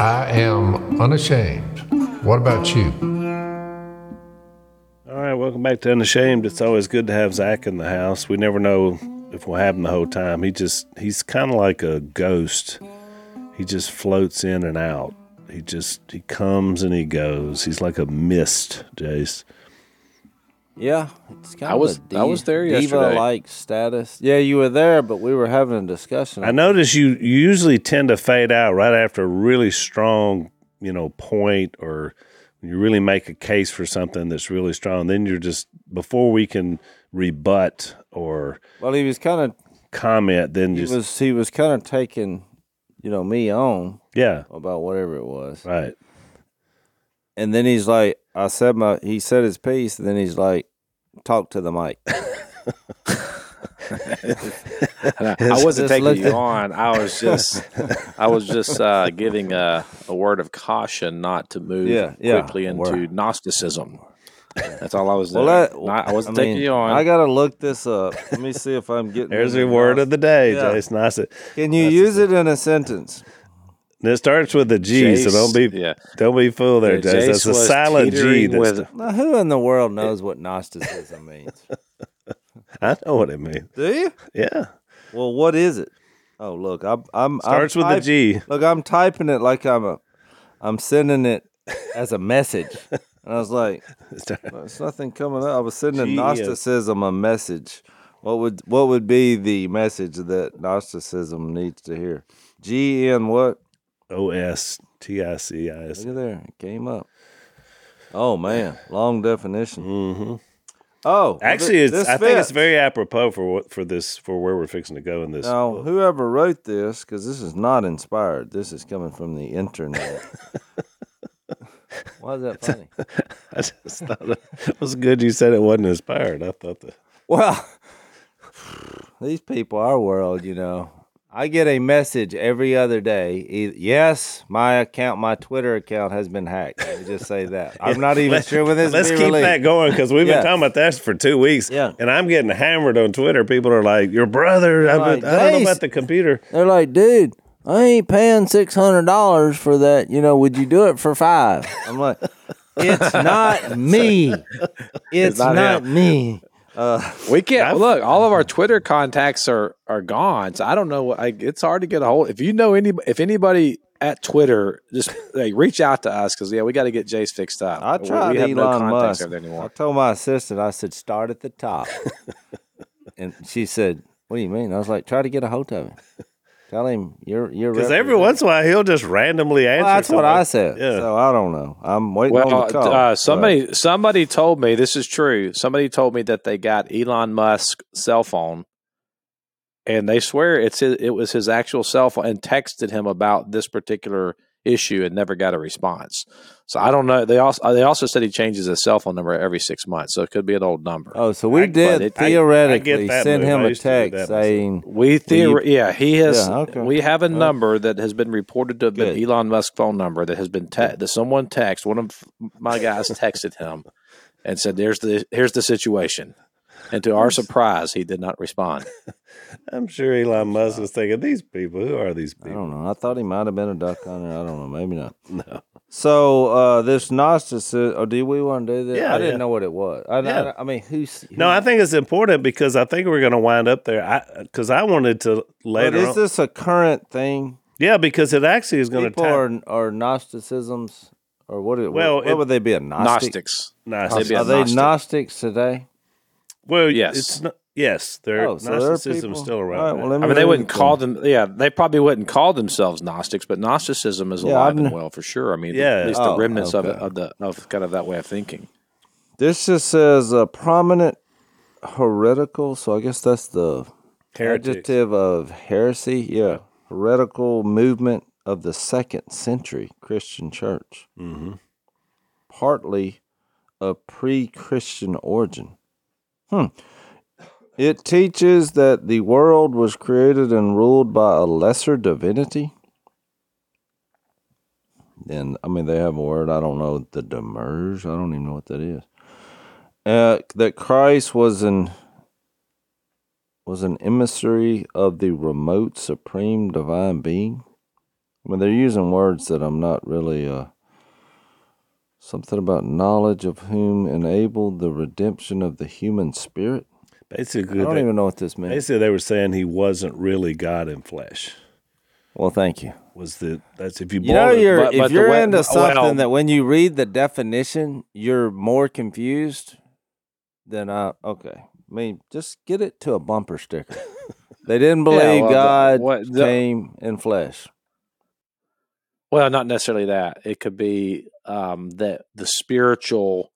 I am unashamed. What about you? All right, welcome back to Unashamed. It's always good to have Zach in the house. We never know if we'll have him the whole time. He just, he's kind of like a ghost. He just floats in and out. He just, he comes and he goes. He's like a mist, Jace. Yeah, it's kind I of was- a I was there yesterday. Diva-like status. Yeah, you were there, but we were having a discussion. I notice you, you usually tend to fade out right after a really strong, you know, point or you really make a case for something that's really strong. Then you're just, before we can rebut or Well, he was kind of comment, then he just, was he was kind of taking, you know, me on yeah, about whatever it was, right. and then he's like, I said my he said his piece, and then he's like, talk to the mic. I, I wasn't taking you on. I was just, I was just uh, giving a, a word of caution not to move Yeah, yeah, quickly into word. Gnosticism. That's all I was Well, doing. that- Not- I wasn't I taking mean, you on. I gotta look this up. Let me see if I'm getting. There's any your word Gnos- of the day, Yeah. Jace. Nice. And Can you use it in a sentence? It starts with a G, so don't be yeah. don't be fooled there, Yeah, Jace. That's a silent G. with- Now, who in the world knows what Gnosticism means? I know what it means. Do you? Yeah, Well, what is it? Oh, look, I'm I'm starts I'm with a type- G. Look, I'm typing it like I'm a, I'm sending it as a message, and I was like, "There's nothing coming up." I was sending G- Gnosticism a message. What would what would be the message that Gnosticism needs to hear? G N what? O S T I C I S. Look at there, it came up. Oh man, long definition. Mm-hmm. Oh, Actually, thi- it's, I think it's very apropos for what for this for where we're fixing to go in this. Now, book. whoever wrote this, because this is not inspired. This is coming from the internet. Why is that funny? I just thought it was good. You said it wasn't inspired. I thought that. Well, these people, our world, you know. I get a message every other day. e- Yes, my account, my Twitter account has been hacked. Let me just say that. I'm not even Let- sure when this Let's keep released. that going because we've Yeah. been talking about that for two weeks. Yeah. and I'm getting hammered on Twitter. People are like, "Your brother." I, Like, I don't know about the computer. They're like, dude, I ain't paying six hundred dollars for that. You know, would you do it for five? I'm like, it's not me. It's, not not, him. Me. we can't look. All of our Twitter contacts are are gone. So I don't know. what I, It's hard to get a hold. If you know any, if anybody at Twitter, just like, reach out to us because yeah, we got to get Jace fixed up. I tried we have Elon no Musk. I told my assistant, I said, start at the top. and she said, What do you mean? I was like, try to get a hold of him. Tell him you're you're Because every once in a while he'll just randomly answer. Well, that's what I said. Yeah. So I don't know. I'm waiting Well, on the call. uh, somebody somebody told me this is true. Somebody told me that they got Elon Musk's cell phone, and they swear it's his, it was his actual cell phone, and texted him about this particular issue and never got a response. So I don't know. They also uh, they also said he changes his cell phone number every six months, so it could be an old number. Oh, so we I- did but it- I- I theoretically send move. him I a used to do that text saying, We theor- yeah, he has. Yeah, okay. We have a Well, number that has been reported to have been. Elon Musk phone number that has been te- that someone text one of my guys texted him and said, "There's the here's the situation." And to our surprise, he did not respond. I'm sure Elon Musk was thinking, "These people, who are these people? I people?" don't know. I thought he might have been a duck hunter. I don't know. Maybe not. No. So uh, this Gnosticism, or do we want to do this? Yeah, I didn't yeah. know what it was. I, Yeah. I, I mean, who's who, No, I think it's important because I think we're going to wind up there. Because I, wanted to But is on, this a current thing? yeah, because it actually is going to People are are Gnosticisms, or what? It, Well, what, it- would they be? A Gnostic? Gnostics. Gnostics. They'd be Are they Gnostics today? Well, Yes. it's not, yes, their Oh, so there are Gnosticism's people- still around. All right, well, I mean, they wouldn't it call them. Yeah, they probably wouldn't call themselves Gnostics, but Gnosticism is Yeah, alive I've and well for sure. I mean, Yeah. at least Oh, the remnants of it of the of kind of that way of thinking. This just says a prominent heretical. So I guess that's the Heretics. adjective of heresy. Yeah, heretical movement of the second century Christian church. Mm-hmm. partly of pre-Christian origin. Hmm. It teaches that the world was created and ruled by a lesser divinity. And I mean, they have a word I don't know, the demurge. I don't even know what that is. Uh, that Christ was an was an emissary of the remote supreme divine being. I mean, they're using words that I'm not really. Uh, something about knowledge of whom enabled the redemption of the human spirit. Basically, I don't they, even know what this means. basically they were saying he wasn't really God in flesh. Well, thank you. Was the that's if you, you know it, you're, but- if but you're way- into well- something that when you read the definition, you're more confused. Then I uh, okay. I mean, just get it to a bumper sticker. they didn't believe well, the- God what- the- came in flesh. Well, not necessarily that. It could be um, that the spiritual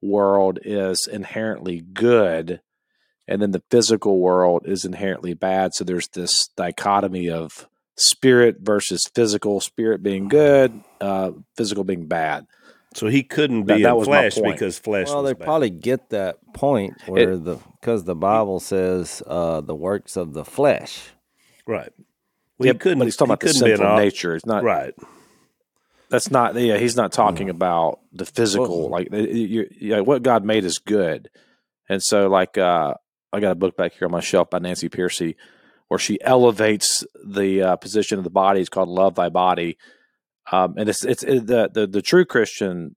world is inherently good, and then the physical world is inherently bad. So there's this dichotomy of spirit versus physical. Spirit being good, uh, physical being bad. so he couldn't be that in was flesh because flesh. Well, was they bad. probably get that point where the because the Bible says uh, the works of the flesh. right. Well, Yeah, he couldn't. but he's talking he about the sinful nature. It's not Right. That's not. Yeah, he's not talking Mm. about the physical. Well- like you, you, what God made is good, and so like uh, I got a book back here on my shelf by Nancy Pearcey, where she elevates the uh, position of the body. It's called "Love Thy Body," um, and it's it's it, the, the the true Christian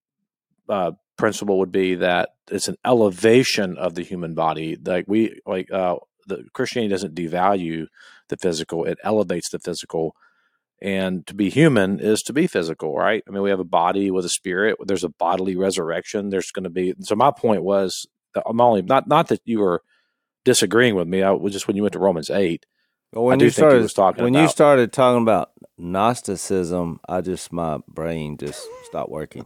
uh, principle would be that it's an elevation of the human body. Like we like uh, the Christianity doesn't devalue the physical; it elevates the physical. And to be human is to be physical right? I mean we have a body with a spirit there's a bodily resurrection there's going to be so my point was i'm only not not that you were disagreeing with me i was just when you went to romans 8 But when do you started when you about- started talking about Gnosticism, I just my brain just stopped working.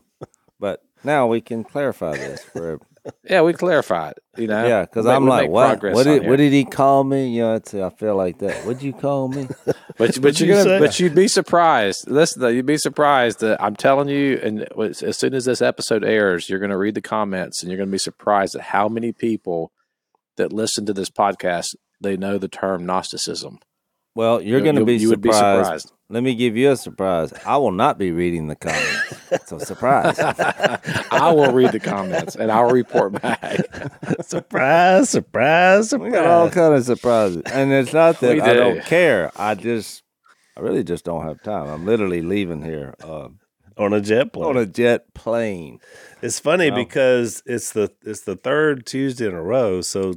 but now we can clarify this for yeah we clarified you know yeah, because I'm like, what? What did what did he call me? You know, it's, I feel like that. What'd you call me? but but you're you gonna, but you'd be surprised listen though, you'd be surprised that i'm telling you and as soon as this episode airs you're going to read the comments and you're going to be surprised at how many people that listen to this podcast they know the term gnosticism Well, you're You- going to be you would be surprised. Let me give you a surprise. I will not be reading the comments. so surprise. I will read the comments and I'll report back. surprise! Surprise! We got all kind of surprises, and it's not that I do. don't care. I just, I really just don't have time. I'm literally leaving here uh, On a jet plane. on a jet plane. It's funny Wow. because it's the it's the third Tuesday in a row. So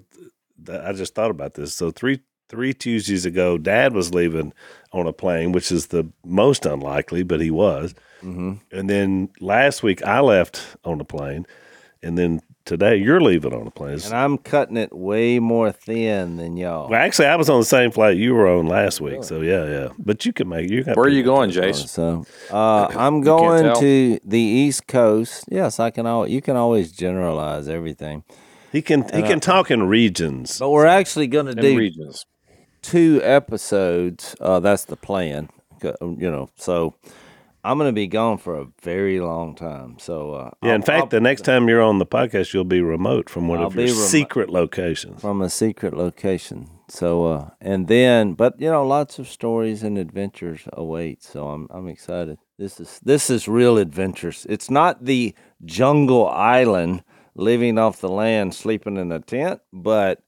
th- I just thought about this. So three three Tuesdays ago, Dad was leaving on a plane, which is the most unlikely, but he was. hmm And then last week I left on a plane, and then today you're leaving on a plane. And I'm cutting it way more thin than y'all. well, actually, I was on the same flight you were on last week. So yeah, yeah. But you can make you. Where are you going, Jace? So uh, I'm going to the East Coast. Yes, I can. Al- you can always generalize everything, He can he can talk in regions. but we're actually going to do regions. Two episodes. Uh, that's the plan. You know, so I'm going to be gone for a very long time. So uh, Yeah, in I'll- fact, I'll- the next time you're on the podcast, you'll be remote from one I'll of your be remote. secret locations. from a secret location. So uh, and then, but you know, lots of stories and adventures await. So I'm I'm excited. This is this is real adventures. It's not the jungle island living off the land, sleeping in a tent, but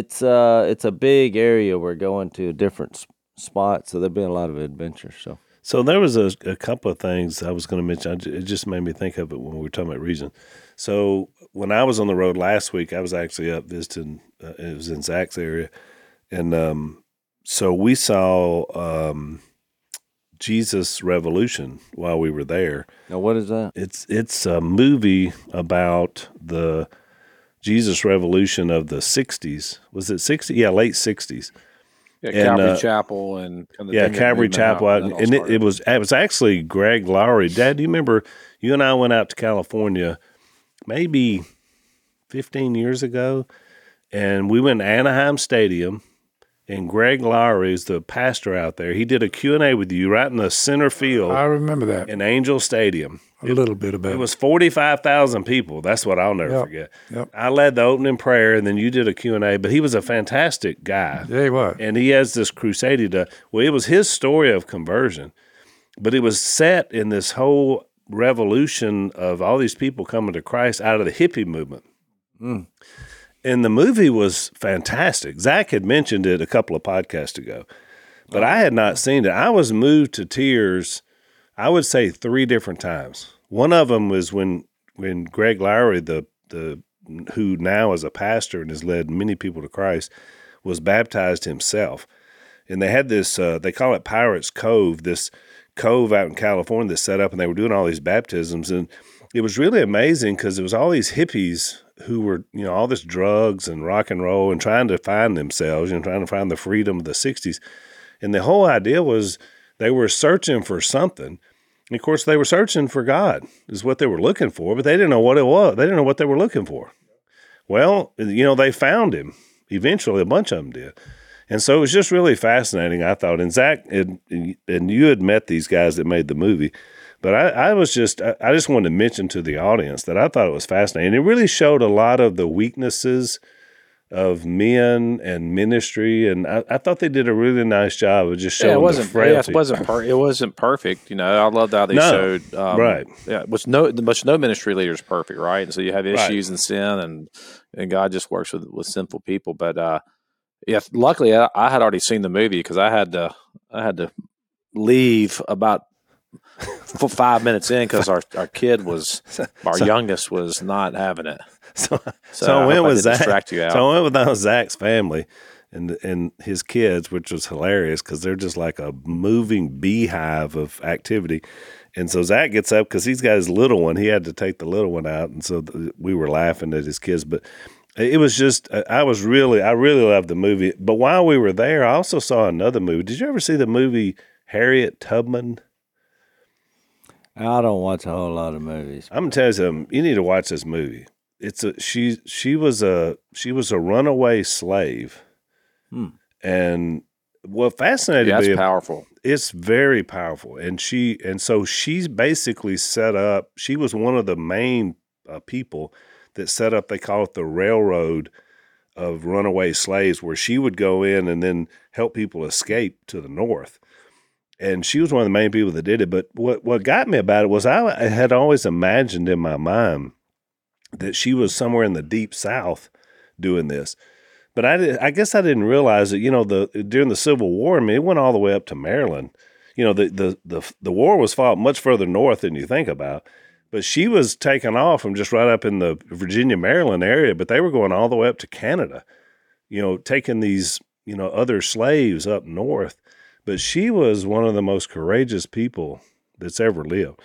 it's uh it's a big area. We're going to a different s- spot, so there'll be a lot of adventures. So So there was a, a couple of things I was going to mention. I It just made me think of it when we were talking about region. So when I was on the road last week, I was actually up visiting. Uh, it was in Zach's area, and um, so we saw um, Jesus Revolution while we were there. now, what is that? It's it's a movie about the Jesus Revolution of the '60s. Was it '60? Yeah, late '60s. Yeah, And, Calvary uh, Chapel and, and the yeah, Calvary moved them out, Chapel, and it, it was it was actually Greg Laurie. Dad, do you remember? You and I went out to California, maybe fifteen years ago, and we went to Anaheim Stadium. And Greg Laurie is the pastor out there. He did a Q and A with you right in the center field I remember that. in Angel Stadium. A little bit about It was forty five thousand people. That's what I'll never Yep, forget. yep. I led the opening prayer, and then you did a Q and A. But he was a fantastic guy Yeah, he was. and he has this crusade does. Well, it was his story of conversion, but it was set in this whole revolution of all these people coming to Christ out of the hippie movement. Hmm. And the movie was fantastic. Zach had mentioned it a couple of podcasts ago, but I had not seen it. I was moved to tears. I would say three different times. One of them was when when Greg Laurie, the the who now is a pastor and has led many people to Christ, was baptized himself. And they had this, uh, they call it Pirates Cove, this cove out in California that's set up, and they were doing all these baptisms. And it was really amazing because it was all these hippies who were, you know, all this drugs and rock and roll and trying to find themselves, you know, trying to find the freedom of the 60s. And the whole idea was they were searching for something. And of course, they were searching for God, is what they were looking for, but they didn't know what it was. They didn't know what they were looking for. Well, you know, they found him. Eventually, a bunch of them did. And so it was just really fascinating, I thought. And Zach, and, and you had met these guys that made the movie, but I, I was just, I, I just wanted to mention to the audience that I thought it was fascinating. It really showed a lot of the weaknesses of men and ministry, and I, I thought they did a really nice job of just showing yeah, it the wasn't yeah, frailty. it wasn't per- it wasn't perfect. You know, I loved how they No, showed um, right. Yeah, which no which no ministry leader is perfect, right? And so you have Right. issues and sin, and and God just works with with sinful people. But uh, yeah, luckily I, I had already seen the movie because I had to I had to leave about f- five minutes in because our our kid was our youngest was not having it. so, So, so I I went hope I with Zach. distract you out. So I went with uh, Zach's family and and his kids, which was hilarious because they're just like a moving beehive of activity. And so Zach gets up because he's got his little one. He had to take the little one out, and so th- we were laughing at his kids. But it was just I I was really I really loved the movie. But while we were there, I also saw another movie. Did you ever see the movie Harriet Tubman? I don't watch a whole lot of movies. I'm gonna tell you something. You need to watch this movie. It's a she she was a she was a runaway slave, Hmm. and what fascinated Yeah, me powerful. it's very powerful and she and so she's basically set up she was one of the main uh, people that set up they call it the railroad of runaway slaves where she would go in and then help people escape to the north and she was one of the main people that did it but what what got me about it was I had always imagined in my mind that she was somewhere in the deep south doing this but I, did, I guess I didn't realize that you know the during the Civil War. I mean, it went all the way up to Maryland. You know, the the the the war was fought much further north than you think about. But she was taken off from just right up in the Virginia Maryland area. But they were going all the way up to Canada. You know, taking these you know other slaves up north. But she was one of the most courageous people that's ever lived.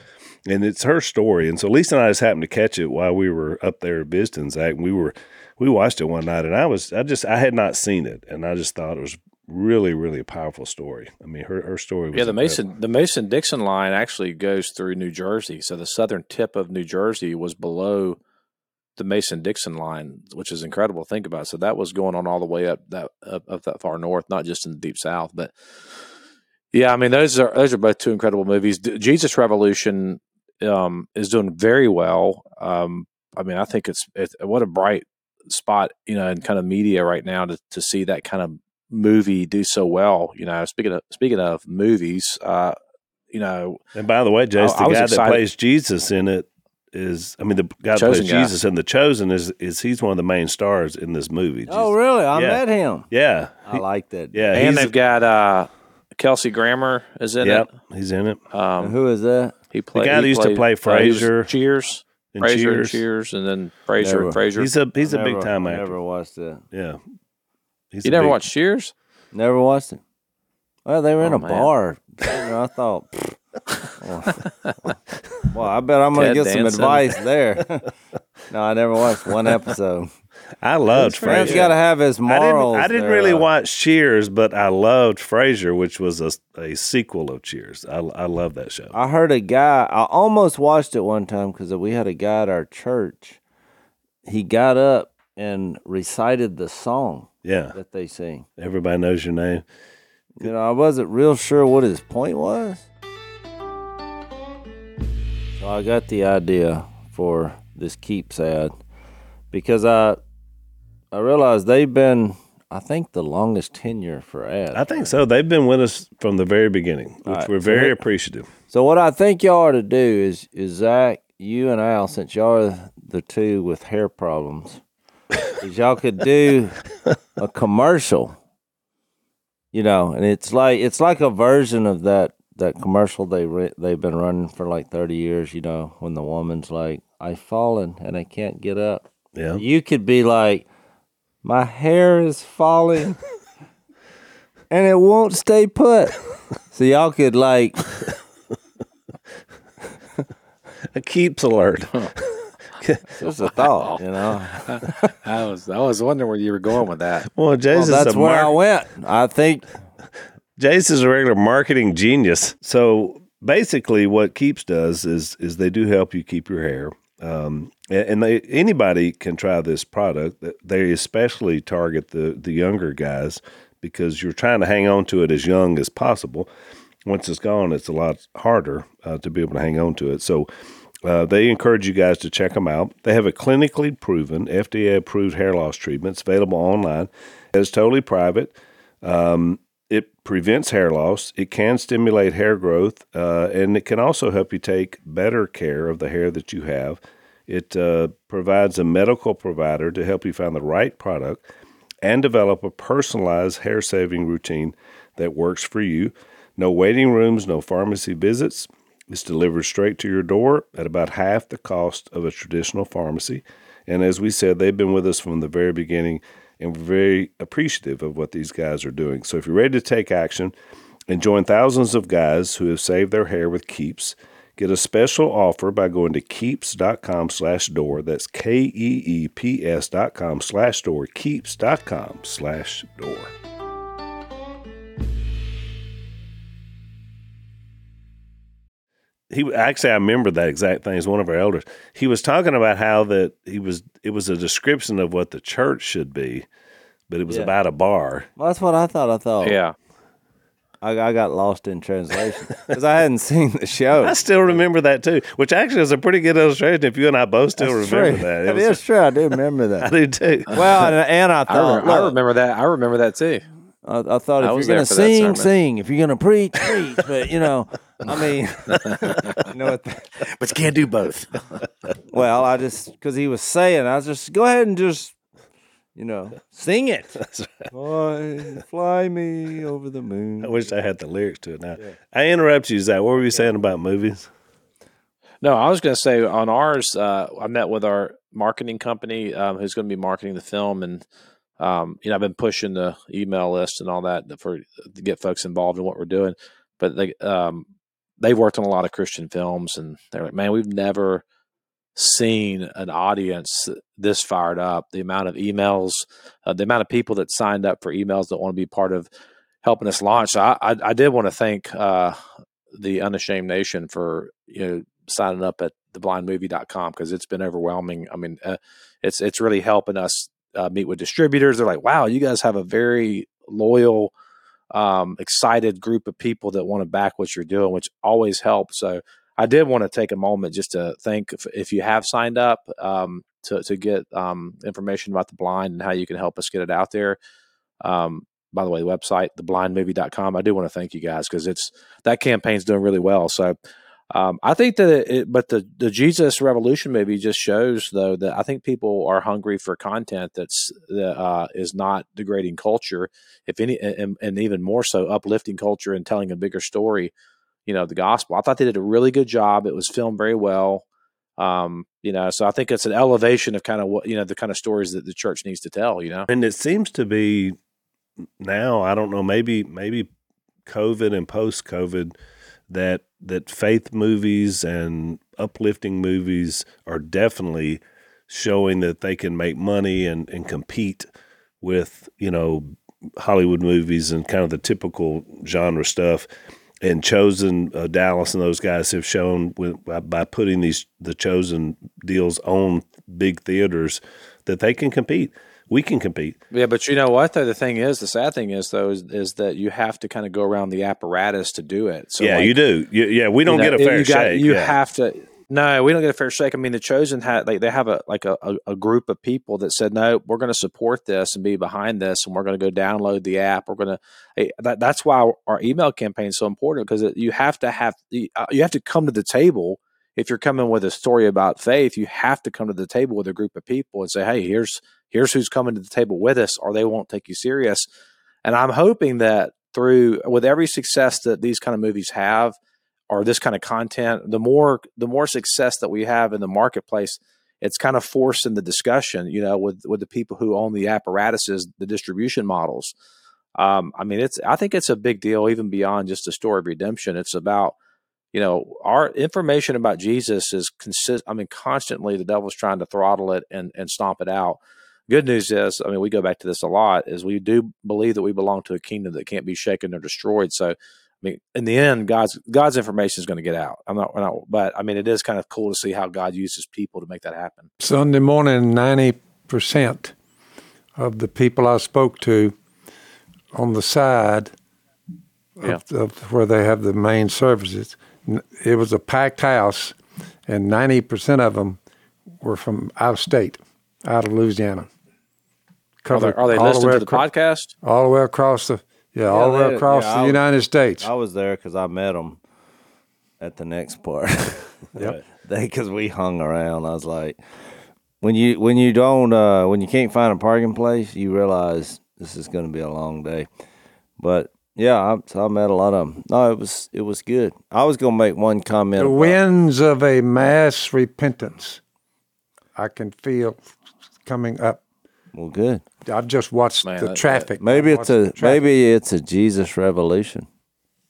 And it's her story. And so Lisa and I just happened to catch it while we were up there visiting Zach. And we were we watched it one night and I was I just I had not seen it and I just thought it was really really a powerful story. I mean her her story was Yeah, the incredible. Mason the Mason Dixon line actually goes through New Jersey. So the southern tip of New Jersey was below the Mason Dixon line, which is incredible to think about. So that was going on all the way up that up, up that far north, not just in the deep south. But yeah, I mean those are those are both two incredible movies. Jesus Revolution um, is doing very well. Um, I mean, I think it's, it's what a bright spot, you know, in kind of media right now to to see that kind of movie do so well. You know, speaking of speaking of movies, uh, you know, And by the way, Jace, I- I the was guy that plays Jesus in it is I mean the guy that Chosen plays guy. Jesus in The Chosen is is he's one of the main stars in this movie. Oh, really? I Yeah. met him. Yeah. I He- like that. yeah, and they've got uh, Kelsey Grammer is in Yep, he's in it. it. Um, who is that? He played guy that he used to played- play uh, Frasier Cheers, And Frasier, Cheers. and Cheers, and then Frasier Never. and Frasier. He's a he's a I big never- time I actor. Never watched that. Yeah. He's you never big- watched Cheers? Never watched it. Well, they were in Oh, a man. bar. I thought. well, I bet I'm going to Ted get some advice there. no, I never watched one episode. I loved Man's Frasier. got to have his I didn't, morals. I didn't really watch Cheers, but I loved Frasier, which was a, a sequel of Cheers. I, I love that show. I heard a guy. I almost watched it one time because we had a guy at our church. He got up and recited the song Yeah, that they sing. everybody knows your name. You know, I wasn't real sure what his point was. So I got the idea for this keeps ad because I I realize they've been I think the longest tenure for ads. I think so. They've been with us from the very beginning, which right, we're very here- appreciative. So what I think y'all are to do is is Zach, you and Al, since y'all are the two with hair problems, is y'all could do a commercial. you know, and it's like it's like a version of that that commercial they re- they've been running for like thirty years. You know, when the woman's like, "I've fallen and I can't get up." Yeah. You could be like, "My hair is falling." And it won't stay put. So y'all could like A keeps alert. just a thought, you know. I was I was wondering where you were going with that. Well, Well, that's a where I went. I think Jace is a regular marketing genius. So basically, what Keeps does is is they do help you keep your hair. Um, a- and they anybody can try this product. They especially target the the younger guys because you're trying to hang on to it as young as possible. Once it's gone, it's a lot harder uh, to be able to hang on to it. So. Uh, they encourage you guys to check them out. They have a clinically proven, FDA approved hair loss treatment. It's available online. It's totally private. Um, it prevents hair loss. It can stimulate hair growth, uh, and it can also help you take better care of the hair that you have. It uh, provides a medical provider to help you find the right product and develop a personalized hair saving routine that works for you. No waiting rooms, no pharmacy visits. It's delivered straight to your door at about half the cost of a traditional pharmacy. And as we said, they've been with us from the very beginning and we're very appreciative of what these guys are doing. So if you're ready to take action and join thousands of guys who have saved their hair with Keeps, get a special offer by going to keeps.com slash door. That's K-E-E-P-S dot com slash door, keeps.com slash door. he actually I remember that exact thing as one of our elders. He was talking about how that he was it was a description of what the church should be, but it was Yeah. about a bar. well, that's what I thought. I thought Yeah. I, I got lost in translation because I hadn't seen the show. I still remember that too, which actually is a pretty good illustration. If you and I both still That's remember true. that, It was- is true. I do remember that. I that. do too. well, and, and I I, thought, remember, I remember that. I remember that too. I, I thought I if you're going to sing, sing. If you're going to preach, preach. But you know, I mean, you know what? The, But you can't do both. well, I just because he was saying, I was just go ahead and just, you know, sing it. Fly, fly me over the moon. I wish I had the lyrics to it now. I interrupt you, Zach. What were you saying about movies? No, I was going to say on ours, uh, I met with our marketing company um, who's going to be marketing the film, and um, you know I've been pushing the email list and all that for to get folks involved in what we're doing. But they um, they've worked on a lot of Christian films, and they're like, man, we've never seen an audience this fired up. The amount of emails, uh, the amount of people that signed up for emails that want to be part of helping us launch. So I, I, I did want to thank uh, the Unashamed Nation for you know signing up at theblindmovie.com because it's been overwhelming. I mean, uh, it's it's really helping us uh, meet with distributors. They're like, wow, you guys have a very loyal, um, excited group of people that want to back what you're doing, which always helps. So I did want to take a moment just to thank if, if you have signed up um, to to get um, information about the blind and how you can help us get it out there. Um, by the way, the website, theblindmovie.com. I do want to thank you guys because it's that campaign's doing really well. So um, I think that it, but the, the Jesus Revolution movie just shows though that I think people are hungry for content that's that uh, is not degrading culture, if any, and, and even more so uplifting culture and telling a bigger story. You know, the gospel. I thought they did a really good job. It was filmed very well. Um, you know, so I think it's an elevation of kind of what you know the kind of stories that the church needs to tell. You know, And it seems to be now, I don't know, maybe maybe COVID and post COVID that that faith movies and uplifting movies are definitely showing that they can make money and, and compete with, you know, Hollywood movies and kind of the typical genre stuff. And chosen uh, Dallas and those guys have shown with, by, by putting these the chosen deals on big theaters that they can compete. We can compete. Yeah, but you know what? Though the thing is, the sad thing is though is, is that you have to kind of go around the apparatus to do it. So yeah, like, you do. You, yeah, we don't you know, get a fair you got- shake. You yeah. have to. No, we don't get a fair shake. I mean, the chosen had like they have a like a, a, group of people that said, no, we're going to support this and be behind this, and we're going to go download the app. We're going to. That, that's why our, our email campaign is so important because you have to have uh, you have to come to the table if you're coming with a story about faith. You have to come to the table with a group of people and say, hey, here's here's who's coming to the table with us, or they won't take you serious. And I'm hoping that through with every success that these kind of movies have or this kind of content, the more the more success that we have in the marketplace, it's kind of forcing the discussion, you know, with with the people who own the apparatuses, the distribution models. Um, I mean, it's I think it's a big deal even beyond just the story of redemption. It's about you know our information about Jesus is consist. I mean, constantly the devil's trying to throttle it and and stomp it out. Good news is, I mean, we go back to this a lot. Is we do believe that we belong to a kingdom that can't be shaken or destroyed. So I mean, in the end, God's God's information is going to get out. I'm not, not, but I mean, it is kind of cool to see how God uses people to make that happen. Sunday morning, ninety percent of the people I spoke to on the side Yeah. of, of where they have the main services, it was a packed house, and ninety percent of them were from out of state, out of Louisiana. Are they, are they listening way to the acro- podcast? all the way across the yeah, all the way across yeah, the was- United States. I was there because I met them at the next part. Yep. because we hung around. I was like, when you when you don't uh, when you can't find a parking place, you realize this is going to be a long day. But yeah, I, so I met a lot of them. No, it was it was good. I was going to make one comment. the winds of a mass repentance, I can feel coming up. Well, good. I've just watched Man, the that- traffic. Maybe I it's watched a traffic. maybe it's a Jesus revolution.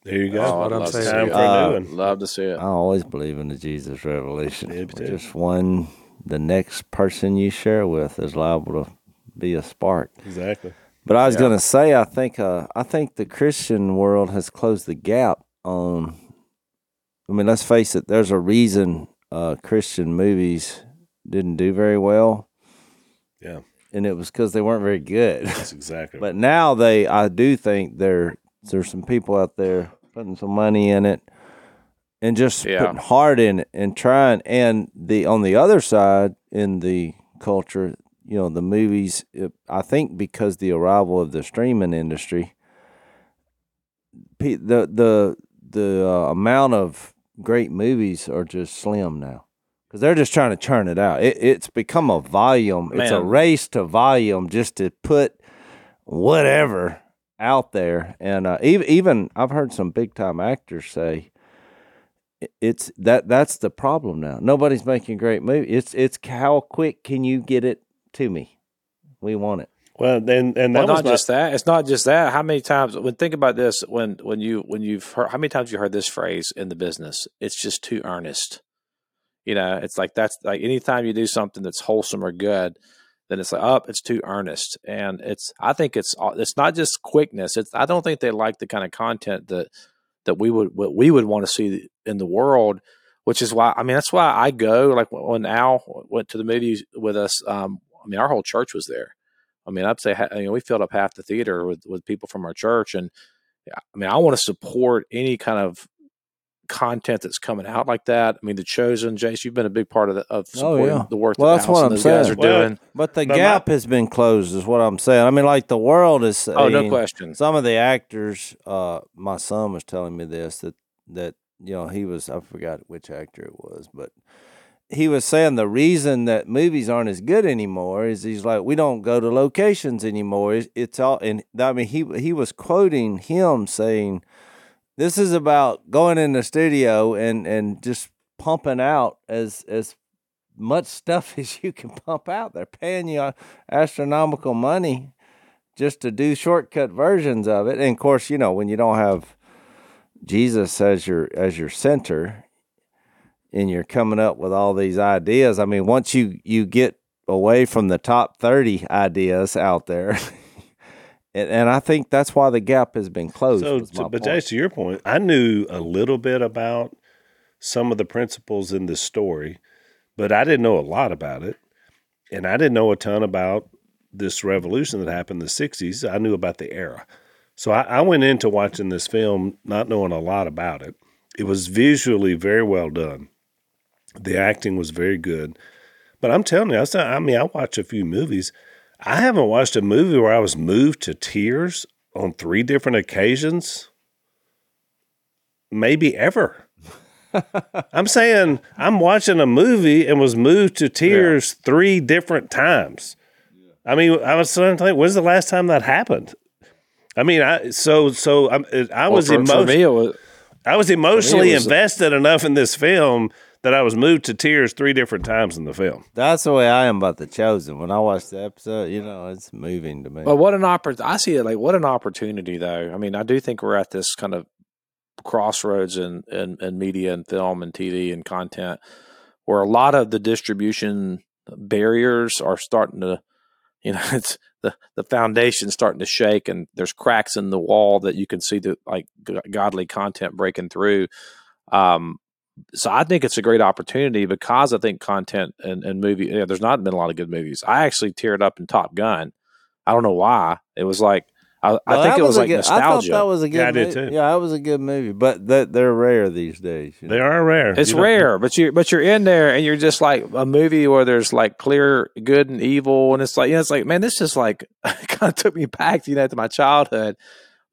There you go. Oh, what I'd I'm love to saying. see Time it. for a Uh, new one. Love to see it. I always believe in the Jesus revolution. Yeah, me too. Just one, the next person you share with is liable to be a spark. Exactly. But I was going to say, I think, uh, I think the Christian world has closed the gap on. I mean, let's face it. There's a reason uh, Christian movies didn't do very well, Yeah, and it was because they weren't very good. that's exactly. But now they, I do think there there's some people out there putting some money in it and just Yeah. putting heart in it and trying. And the on the other side in the culture, you know, the movies. It, I think because the arrival of the streaming industry, the the the uh, amount of great movies are just slim now. Because they're just trying to churn it out. It, it's become a volume. It's a race to volume just to put whatever out there. And uh, even even I've heard some big time actors say it's that that's the problem now. Nobody's making great movies. It's it's how quick can you get it to me? We want it. well, and and that Well, was not my, just that. It's not just that. How many times? When think about this, when when you when you've heard, how many times you heard this phrase in the business? It's just too earnest. You know, it's like that's like anytime you do something that's wholesome or good, then it's like, oh, it's too earnest. And it's I think it's it's not just quickness. It's I don't think they like the kind of content that that we would what we would want to see in the world. Which is why I mean that's why I go like when Al went to the movies with us. Um, I mean our whole church was there. I mean, I'd say you know we filled up half the theater with with people from our church, and I mean, I want to support any kind of content that's coming out like that. I mean, the chosen, Jace, you've been a big part of the, of supporting yeah. the work Well, that that's what I'm those guys saying. are Well, doing. But the But my- gap has been closed, is what I'm saying. I mean, like the world is. Oh, no question. Some of the actors, uh, my son was telling me this that that you know he was I forgot which actor it was, but he was saying the reason that movies aren't as good anymore is he's like we don't go to locations anymore. It's, it's all and I mean he he was quoting him saying this is about going in the studio and and just pumping out as as much stuff as you can pump out. They're paying you astronomical money just to do shortcut versions of it. And of course, you know, when you don't have Jesus as your as your center and you're coming up with all these ideas, I mean, once you you get away from the top 30 ideas out there, and, and I think that's why the gap has been closed. So, to, but point. To your point, I knew a little bit about some of the principles in this story, but I didn't know a lot about it, and I didn't know a ton about this revolution that happened in the '60s. I knew about the era, so I, I went into watching this film not knowing a lot about it. It was visually very well done. The acting was very good, but I'm telling you, I mean, I watch a few movies. I haven't watched a movie where I was moved to tears on three different occasions, maybe ever. I'm saying I'm watching a movie and was moved to tears three different times. I mean, I was trying to think, when's the last time that happened? I mean, I so so I'm, I was Well, for, for emotional. I was emotionally was- invested enough in this film that I was moved to tears three different times in the film. That's the way I am about the chosen. When I watch the episode, you know, it's moving to me. But what an oppor- I see it like what an opportunity though. I mean, I do think we're at this kind of crossroads in, in, in media and film and TV and content where a lot of the distribution barriers are starting to, you know, it's the, the foundation starting to shake and there's cracks in the wall that you can see the like g- godly content breaking through. Um, so I think it's a great opportunity because I think content and, and movie, yeah, there's not been a lot of good movies. I actually teared up in Top Gun. I don't know why. It was like I, I think it was, a like good, nostalgia. I thought that was a good Yeah, I did movie. too. Yeah, that was a good movie. But that they're rare these days. you know. They are rare. it's You know, rare, but you but you're in there and you're just like a movie where there's like clear good and evil, and it's like you know, it's like man, this just like kind of took me back, you know, to my childhood.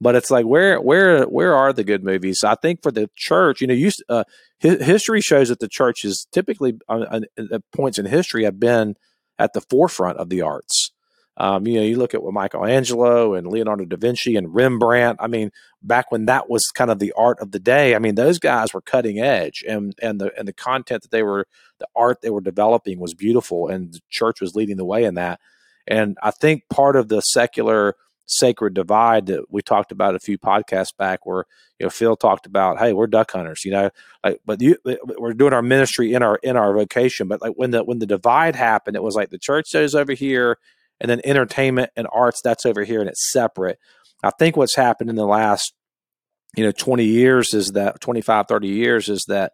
But it's like where where where are the good movies? I think for the church, you know, you uh, hi- history shows that the church is typically uh, uh, at points in history have been at the forefront of the arts. Um, you know, you look at what Michelangelo and Leonardo da Vinci and Rembrandt. I mean, back when that was kind of the art of the day. I mean, those guys were cutting edge, and and the and the content that they were, the art they were developing was beautiful, and the church was leading the way in that. And I think part of the secular sacred divide that we talked about a few podcasts back, where you know Phil talked about, hey, we're duck hunters, you know, like, but you, we're doing our ministry in our in our vocation, but like when the when the divide happened, it was like the church goes over here and then entertainment and arts that's over here and it's separate i think what's happened in the last you know 20 years is that 25 30 years is that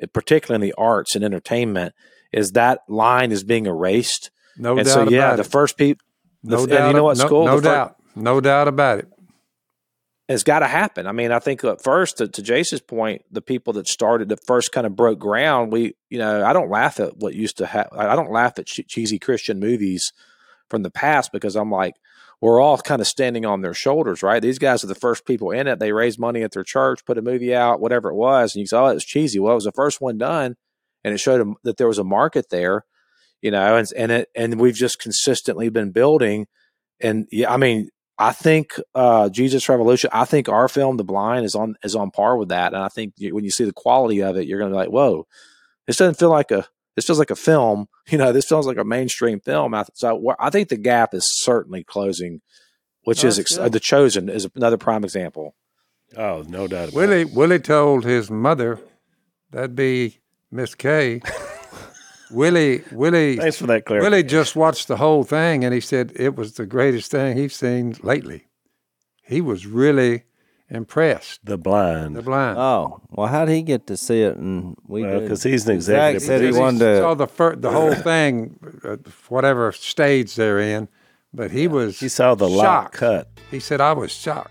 eh, particularly in the arts and entertainment is that line is being erased No and doubt so yeah the it. first people no and doubt. you know what no, school No the doubt. No doubt about it. it's got to happen. I mean, I think at first, to, to point, the people that started, that first kind of broke ground, we, you know, I don't laugh at what used to happen. I don't laugh at che- cheesy Christian movies from the past because I'm like, we're all kind of standing on their shoulders, right? These guys are the first people in it. They raised money at their church, put a movie out, whatever it was, and you say, oh, it was cheesy. Well, it was the first one done, and it showed them that there was a market there, you know, and and it and we've just consistently been building, and yeah, I mean, I think uh, Jesus Revolution. I think our film, The Blind, is on is on par with that. And I think you, when you see the quality of it, you're going to be like, "Whoa, this doesn't feel like a this feels like a film." You know, this feels like a mainstream film. I, so wh- I think the gap is certainly closing, which is ex- uh, the chosen is another prime example. Oh, no doubt about it. Willie Willie told his mother, that'd be Miss Kay. Willie Willie Thanks for that clarification. Willie just watched the whole thing and he said it was the greatest thing he's seen lately. He was really impressed. The blind. The blind. Oh well, how did he get to see it? And we Well, he's an Zach executive said he Because wanted to. saw the fir- the whole thing, uh, whatever stage they're in, but he was. he saw the lot shocked. cut. He said, "I was shocked."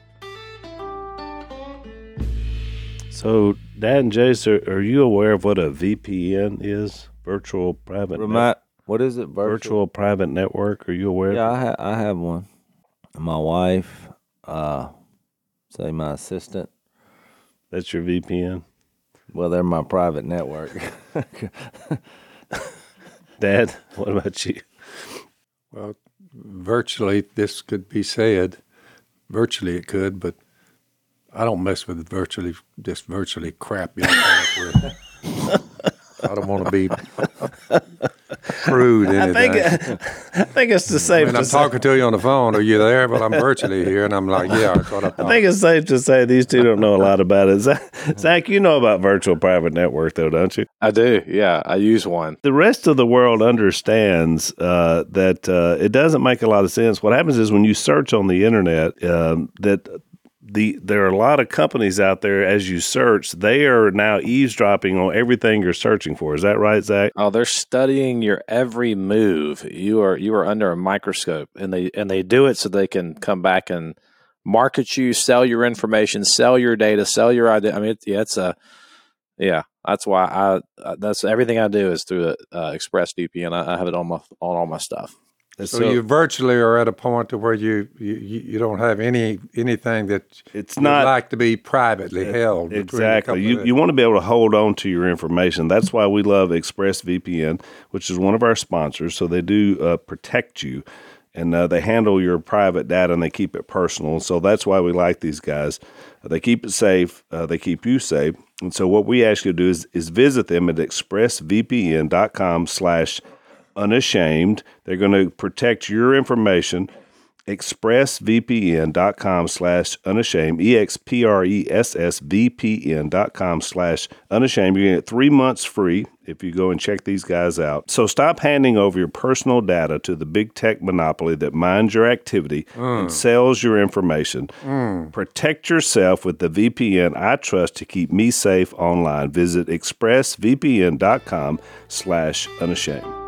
So, Dad and Jace, are, are you aware of what a VPN is? Virtual private net- what is it? Virtual. virtual private network. Are you aware? Yeah, of I, ha- I have one. My wife, uh, say my assistant. That's your VPN. Well, they're my private network. Dad, what about you? Well, virtually, this could be said. Virtually, it could, but I don't mess with virtually, just virtually crap. You know, I don't want to be crude in I it. think I, I think it's the safe when to I'm say. talking to you on the phone, are you there? But I'm virtually here, and I'm like, yeah, that's what I I think it's safe to say these two don't know a lot about it. Zach, Zach, you know about virtual private network, though, don't you? I do. Yeah, I use one. The rest of the world understands uh, that uh, it doesn't make a lot of sense. What happens is when you search on the internet, um, that the there are a lot of companies out there. As you search, they are now eavesdropping on everything you're searching for. Is that right, Zach? Oh, they're studying your every move. You are you are under a microscope, and they and they do it so they can come back and market you, sell your information, sell your data, sell your idea. I mean, it, yeah, it's a yeah. That's why I that's everything I do is through uh, ExpressVPN. I, I have it on my on all my stuff. So, you virtually are at a point to where you you, you don't have any anything that it's you'd not like to be privately held. Exactly. You you want to be able to hold on to your information. That's why we love ExpressVPN, which is one of our sponsors. So they do uh, protect you. and uh, they handle your private data and they keep it personal. So that's why we like these guys. They keep it safe. Uh, they keep you safe. And so what we ask you to do is, is visit them at expressvpn.com slash unashamed. They're going to protect your information expressvpn.com slash unashamed, E-X-P-R-E-S-S-V-P-N dot com slash unashamed. You're going to get three months free if you go and check these guys out. So stop handing over your personal data to the big tech monopoly that minds your activity and mm. sells your information. Mm. Protect yourself with the VPN I trust to keep me safe online. Visit expressvpn.com slash unashamed.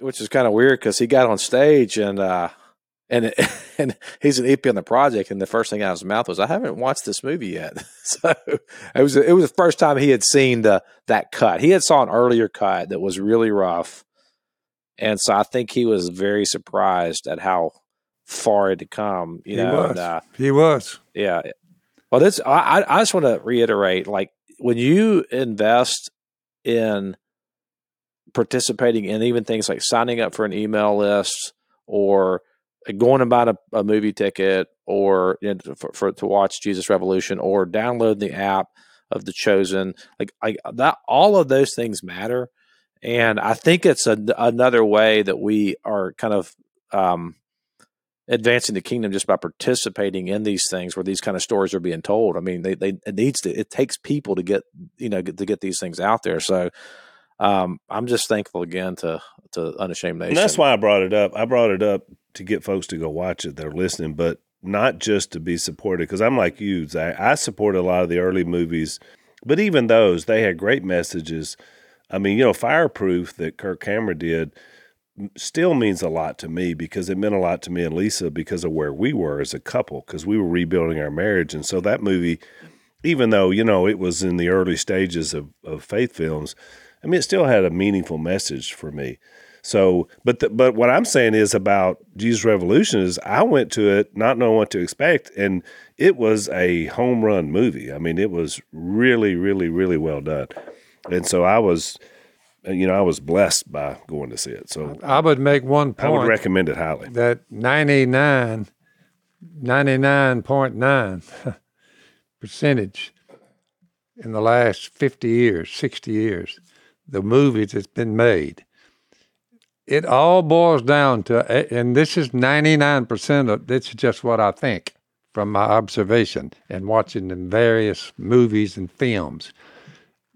Which- is kind of weird because he got on stage and uh, and and he's an EP on the project, and the first thing out of his mouth was, "I haven't watched this movie yet." so it was it was the first time he had seen the that cut. He had saw an earlier cut that was really rough, and so I think he was very surprised at how far it had come. You he know, was. and, uh, he was. yeah. Well, this I I- I just want to reiterate, like when you invest in participating in even things like signing up for an email list or going and buying a, a movie ticket or you know, for, for to watch Jesus Revolution or download the app of the chosen like I, that all of those things matter and I think it's a, another way that we are kind of um, advancing the kingdom just by participating in these things where these kind of stories are being told. I mean, they, they it needs to it takes people to get you know get, to get these things out there. So um, I'm just thankful again to to Unashamed Nation. And that's why I brought it up. I brought it up to get folks to go watch it. They're listening, but not just to be supported. Because I'm like you, Zach. I support a lot of the early movies, but even those, they had great messages. I mean, you know, Fireproof that Kirk Cameron did still means a lot to me because it meant a lot to me and Lisa because of where we were as a couple because we were rebuilding our marriage. And so that movie, even though, you know, it was in the early stages of, of faith films, I mean, it still had a meaningful message for me. So, but the, but what I'm saying is about Jesus Revolution is I went to it not knowing what to expect, and it was a home run movie. I mean, it was really, really, really well done, and so I was, you know, I was blessed by going to see it. So I would make one point. I would recommend it highly. that 99, 99.9 percentage in the last 50 years, 60 years, the movies that's been made, it all boils down to, and this is 99% of, this is just what I think from my observation and watching in various movies and films.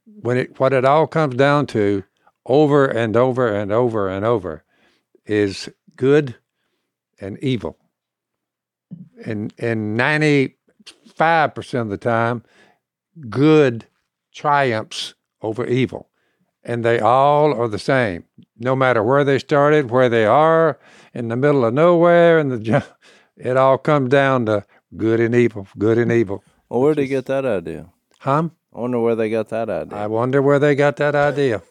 When it, what it all comes down to over and over and over and over is good and evil. And and ninety five percent of the time, good triumphs over evil. And they all are the same, no matter where they started, where they are, in the middle of nowhere, and the it all comes down to good and evil, good and evil. Well, where did he get that idea? Huh? I wonder where they got that idea. I wonder where they got that idea.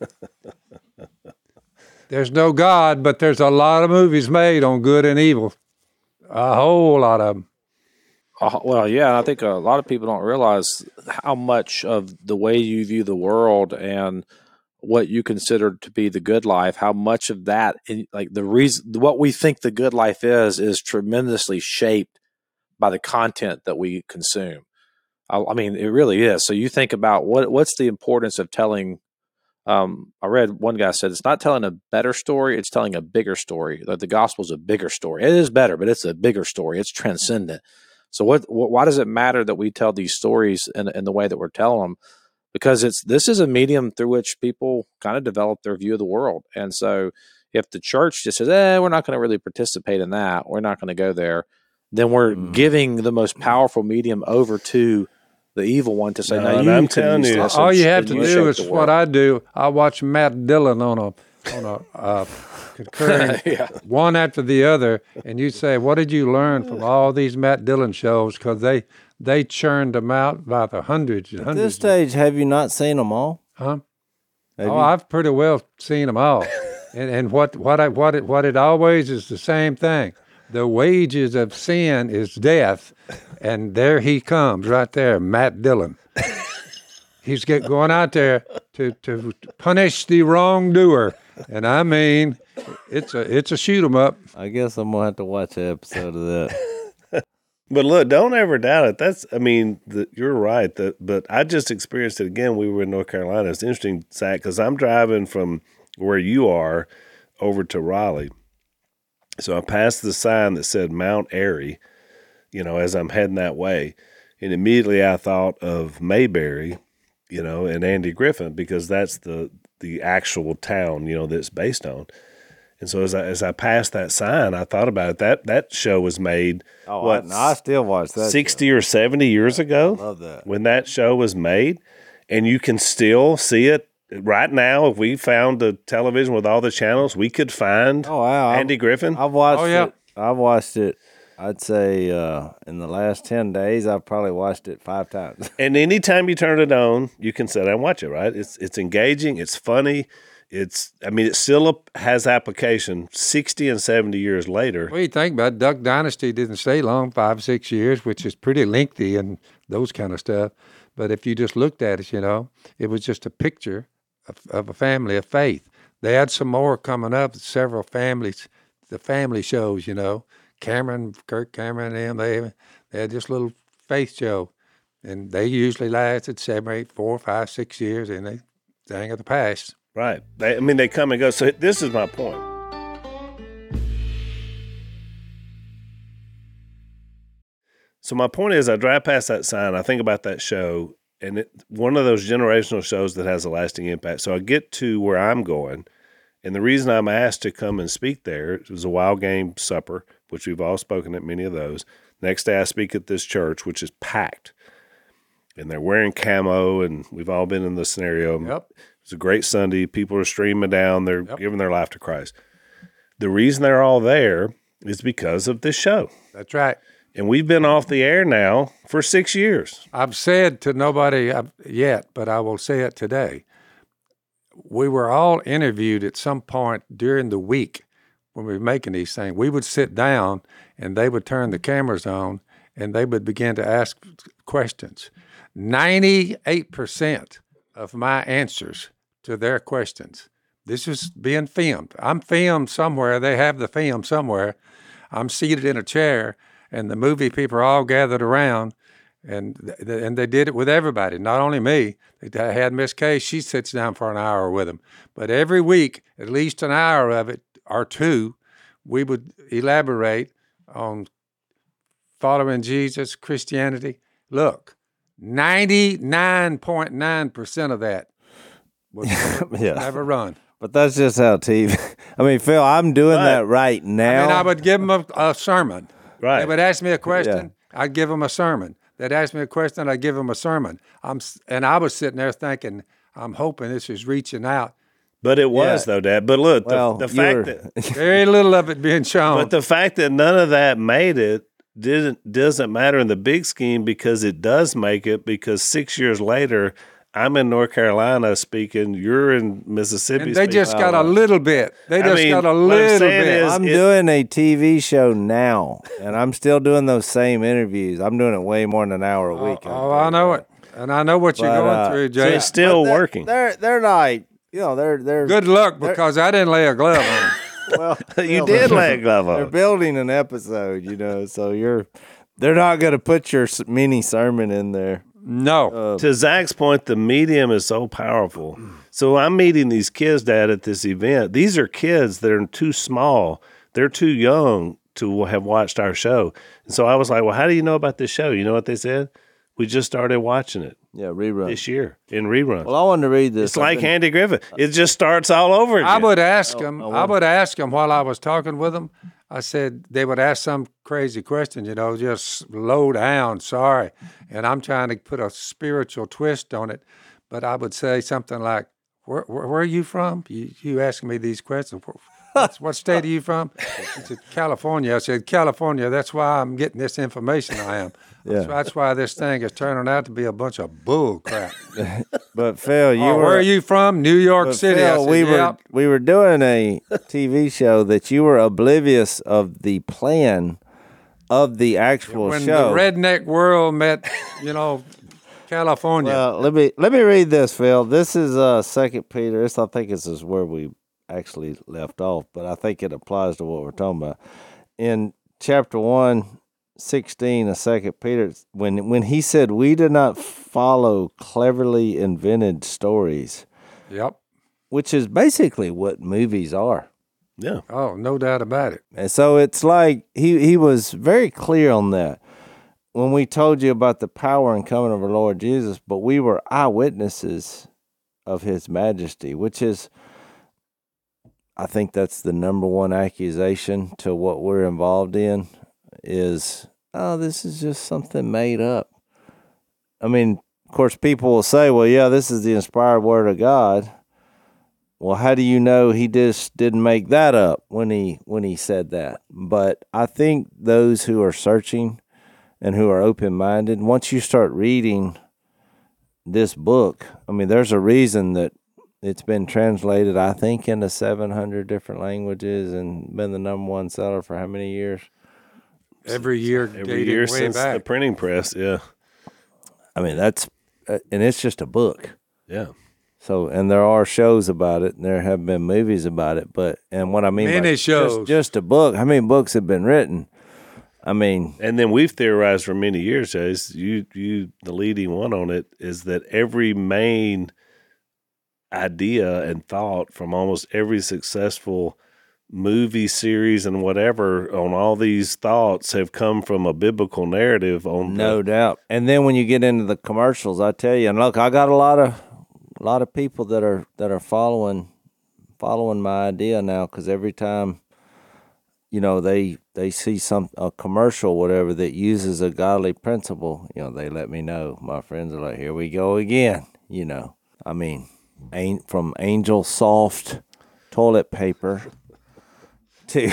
there's no God, but there's a lot of movies made on good and evil. A whole lot of them. Uh, well, yeah, I think a lot of people don't realize how much of the way you view the world and what you consider to be the good life, how much of that, like the reason, what we think the good life is, is tremendously shaped by the content that we consume. I, I mean, it really is. So you think about what what's the importance of telling. Um, I read one guy said it's not telling a better story; it's telling a bigger story. That the gospel is a bigger story. It is better, but it's a bigger story. It's transcendent. So what, what why does it matter that we tell these stories in, in the way that we're telling them? Because it's this is a medium through which people kind of develop their view of the world. And so if the church just says, "Eh, we're not going to really participate in that. We're not going to go there," then we're Mm. giving the most powerful medium over to the evil one to say, No, "No, you I'm can telling you- this All you have to you do is what. I do. I watch Matt Dillon on a on a uh, concurring yeah. one after the other, and you say, "What did you learn from all these Matt Dillon shows?" Because they they churned them out by the hundreds and At hundreds. this stage, have you not seen them all? Huh? Have oh, you? I've pretty well seen them all, and and what what I what it what it always is the same thing. The wages of sin is death, and there he comes right there, Matt Dillon. He's get, going out there to, to punish the wrongdoer, and I mean, it's a it's a shoot 'em up. I guess I'm gonna have to watch an episode of that. But look, don't ever doubt it. That's, I mean, the, you're right. That, but I just experienced it again. We were in North Carolina. It's interesting, Zach, because I'm driving from where you are over to Raleigh. So I passed the sign that said Mount Airy, you know, as I'm heading that way. And immediately I thought of Mayberry, you know, and Andy Griffith because that's the the actual town, you know, that's based on. And so as I as I passed that sign, I thought about it. That that show was made Oh, what I, I still watch that. show. 60 or 70 years ago Love that. when that show was made and you can still see it right now if we found a television with all the channels we could find Oh wow, andy griffith I've watched Oh, yeah. it. I've watched it. I'd say uh, in the last ten days, I've probably watched it five times. and anytime you turn it on you can sit down and watch it right it's it's engaging it's funny it's i mean it still has application 60 and 70 years later What do you think about it? Duck Dynasty? Didn't stay long, five six years, which is pretty lengthy and those kind of stuff. But if you just looked at it, you know, it was just a picture of, of a family of faith. They had some more coming up. Several families, the family shows, you know, Cameron, Kirk Cameron, and them. They they had this little faith show, and they usually lasted seven, eight, four, five, six years, and they thing of the past. Right. They, I mean, they come and go. So this is my point. So my point is, I drive past that sign. I think about that show, and it, one of those generational shows that has a lasting impact. So I get to where I'm going, and the reason I'm asked to come and speak there it was a wild game supper, which we've all spoken at many of those. Next day, I speak at this church, which is packed, and they're wearing camo, and we've all been in the scenario. Yep. It's a great Sunday. People are streaming down. They're giving their life to Christ. The reason they're all there is because of this show. That's right. And we've been off the air now for six years. I've said to nobody uh, yet, but I will say it today. We were all interviewed at some point during the week when we were making these things. We would sit down and they would turn the cameras on and they would begin to ask questions. 98% of my answers to their questions. This is being filmed. I'm filmed somewhere. They have the film somewhere. I'm seated in a chair, and the movie people are all gathered around, and th- and they did it with everybody, not only me. They had Miss Kay. She sits down for an hour with them, but every week, at least an hour of it or two, we would elaborate on following Jesus, Christianity. Look, 99.9% of that was yeah, never run. but that's just how TV. I mean, Phil, I'm doing Right. that right now. I mean, I would give them a, a sermon. Right. They would ask me a question, I'd give them a sermon. They'd ask me a question, I'd give them a sermon. I'm, and I was sitting there thinking, I'm hoping this is reaching out. But it was, Yeah. though, Dad. But look, the, well, the you fact that Very little of it being shown. but the fact that none of that made it didn't doesn't matter in the big scheme because it does make it because six years later I'm in North Carolina speaking, you're in Mississippi. and they speaking. just got a little bit. They I just mean, got a what I'm little bit. is- I'm it- doing a TV show now, and I'm still doing those same interviews. I'm doing it way more than an hour a oh, week. oh, I know it. And I know what you're going uh, through, so Jay. it's still they're- working. They're they're like you know they're they're Good luck because I didn't lay a glove on them. Well you did they're- lay a glove They're building an episode, you know, so you're they're not going to put your mini sermon in there. No. Um, to Zach's point, the medium is so powerful. So I'm meeting these kids, Dad, at this event. These are kids that are too small. They're too young to have watched our show. And so I was like, well, how do you know about this show? You know what they said? We just started watching it Yeah, rerun. this year in reruns. Well, I wanted to read this. it's I've like been- Andy Griffith. It just starts all over again. I would ask Oh, them. I would ask them while I was talking with them. I said they would ask some crazy question, you know, just low down, sorry, and I'm trying to put a spiritual twist on it. But I would say something like, "Where, where, where are you from? You, you asking me these questions? Wh- What's, what state are you from? He said, California. I said, California. That's why I'm getting this information. I am. Yeah. So that's why this thing is turning out to be a bunch of bull crap. But Phil, you Oh, were where are you from? New York but City. I Phil, said, we yeah. were we were doing a TV show that you were oblivious of the plan of the actual when show. When the redneck world met, you know, California. Well, let me let me read this, Phil. This is uh Second Peter. This I think this is where we actually left off, but I think it applies to what we're talking about. In chapter 1, 16 of Second Peter, when when he said, "We do not follow cleverly invented stories," yep. which is basically what movies are. Yeah. Oh, no doubt about it. And so it's like he he was very clear on that when we told you about the power and coming of our Lord Jesus, but we were eyewitnesses of his majesty, which is I think that's the number one accusation to what we're involved in is oh this is just something made up. I mean, of course people will say, well, yeah, this is the inspired word of God. Well, how do you know he just didn't make that up when he when he said that? But I think those who are searching and who are open minded, once you start reading this book, I mean, there's a reason that it's been translated, I think, into 700 different languages and been the number one seller for how many years? Every year, Every dating year way since the printing press. Yeah. I mean, that's, uh, and it's just a book. Yeah. So, and there are shows about it, and there have been movies about it. But, and what I mean, by Many just- shows. just, a book. How many books have been written? I mean, And then we've theorized for many years, Chase. You, you, the leading one on it is that every main idea and thought from almost every successful movie series and whatever on all these thoughts have come from a biblical narrative on No the, doubt. And then when you get into the commercials, I tell you, and look, I got a lot of a lot of people that are that are following following my idea now because every time you know they they see some a commercial whatever that uses a godly principle, you know, they let me know. My friends are like, "Here we go again." You know, I mean, from Angel Soft toilet paper to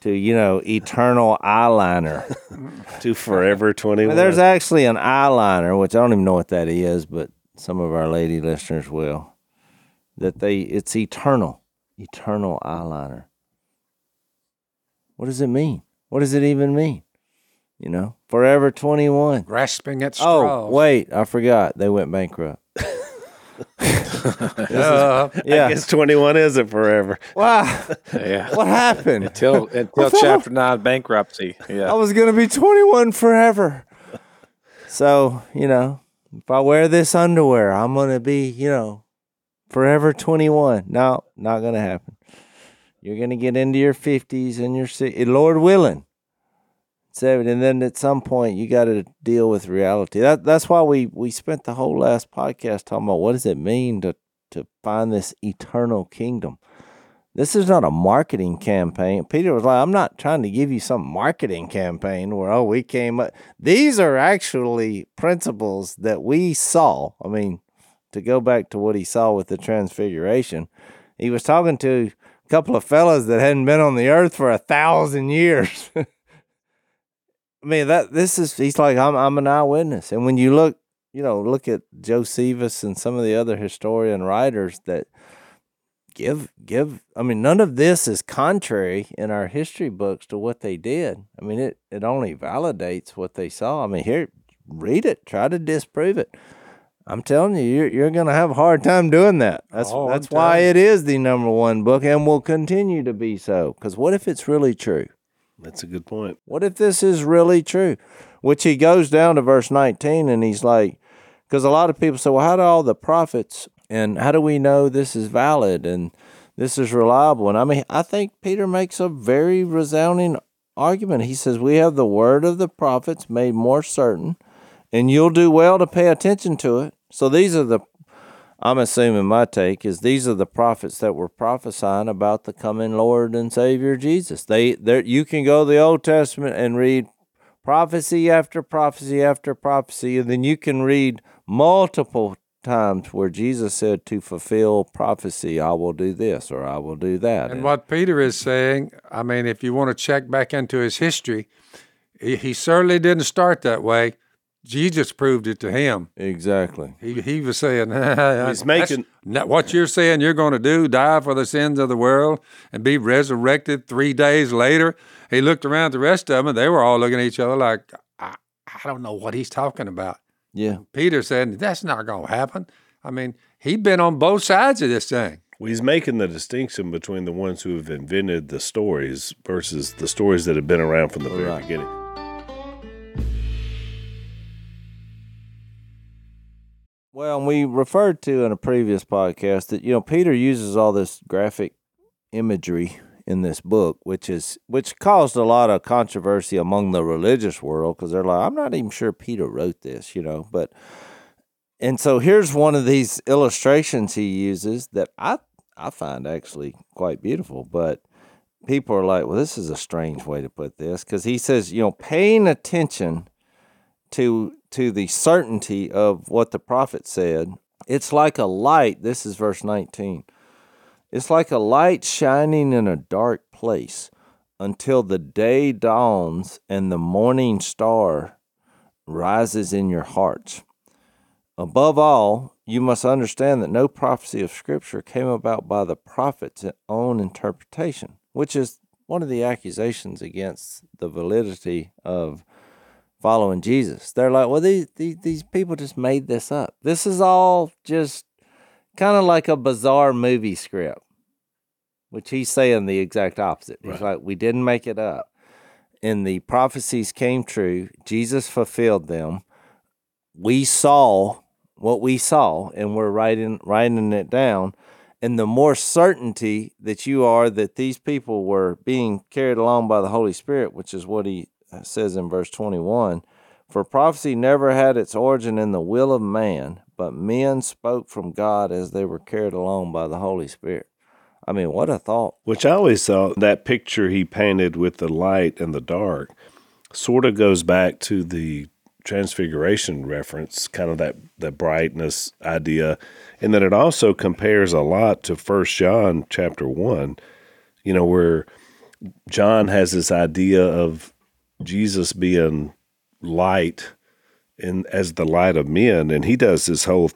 to you know eternal eyeliner. to Forever 21. There's actually an eyeliner, which I don't even know what that is, but some of our lady listeners will. That they it's eternal, eternal eyeliner. What does it mean? What does it even mean? You know, Forever 21. Grasping at oh, straws. Oh, wait, I forgot. They went bankrupt. Uh, Yeah. I guess 21 isn't forever. Wow. Yeah. What happened? Until until chapter nine bankruptcy. Yeah. I was going to be 21 forever. So, you know, if I wear this underwear, I'm going to be, you know, forever 21. No, not going to happen. You're going to get into your 50s and your si- Lord willing. Seven, and then at some point you got to deal with reality. That that's why we we spent the whole last podcast talking about what does it mean to to find this eternal kingdom. This is not a marketing campaign. Peter was like, I'm not trying to give you some marketing campaign where, oh, we came up. These are actually principles that we saw. I mean, to go back to what he saw with the transfiguration, he was talking to a couple of fellas that hadn't been on the earth for a thousand years. I mean, that this is, he's like, I'm, I'm an eyewitness. And when you look, you know, look at Josephus and some of the other historian writers that, give give i mean none of this is contrary in our history books to what they did. I mean it it only validates what they saw. I mean here read it. Try to disprove it. I'm telling you you're, you're going to have a hard time doing that. That's Oh, that's why you. it is the number one book and will continue to be so. Because what if it's really true That's a good point. what if this is really true? Which he goes down to verse 19 and he's like, because a lot of people say, well, how do all the prophets and how do we know this is valid and this is reliable? And I mean, I think Peter makes a very resounding argument. He says, we have the word of the prophets made more certain, and you'll do well to pay attention to it. So these are the I'm assuming my take is these are the prophets that were prophesying about the coming Lord and Savior Jesus. They you can go to the Old Testament and read prophecy after prophecy after prophecy, and then you can read multiple times where Jesus said to fulfill prophecy, I will do this or I will do that. and what Peter is saying, I mean, if you want to check back into his history, he, he certainly didn't start that way. Jesus proved it to him. exactly. He, he was saying, He's making- what you're saying you're going to do, die for the sins of the world and be resurrected three days later. He looked around at the rest of them, and they were all looking at each other like, I, I don't know what he's talking about. Yeah. Peter said, That's not going to happen. I mean, he'd been on both sides of this thing. Well, he's making the distinction between the ones who have invented the stories versus the stories that have been around from the very Right. beginning. Well, and we referred to in a previous podcast that you know Peter uses all this graphic imagery in this book, which is which caused a lot of controversy among the religious world because they're like, I'm not even sure Peter wrote this, you know. But and so here's one of these illustrations he uses that I I find actually quite beautiful, but people are like, well, this is a strange way to put this because he says, you know, paying attention to to the certainty of what the prophet said. It's like a light. This is verse 19. It's like a light shining in a dark place until the day dawns and the morning star rises in your hearts. Above all, you must understand that no prophecy of Scripture came about by the prophet's own interpretation, which is one of the accusations against the validity of following Jesus. They're like, well, these, these these people just made this up. This is all just kind of like a bizarre movie script, which he's saying the exact opposite. He's like, we didn't make it up. And the prophecies came true. Jesus fulfilled them. We saw what we saw, and we're writing writing it down. And the more certainty that you are that these people were being carried along by the Holy Spirit, which is what he says in verse 21 For prophecy never had its origin in the will of man, but men spoke from God as they were carried along by the Holy Spirit. I mean, what a thought. Which I always thought that picture he painted with the light and the dark sort of goes back to the transfiguration reference, kind of that, that brightness idea. And then it also compares a lot to First John chapter one, you know, where John has this idea of Jesus being light and as the light of men, and he does this whole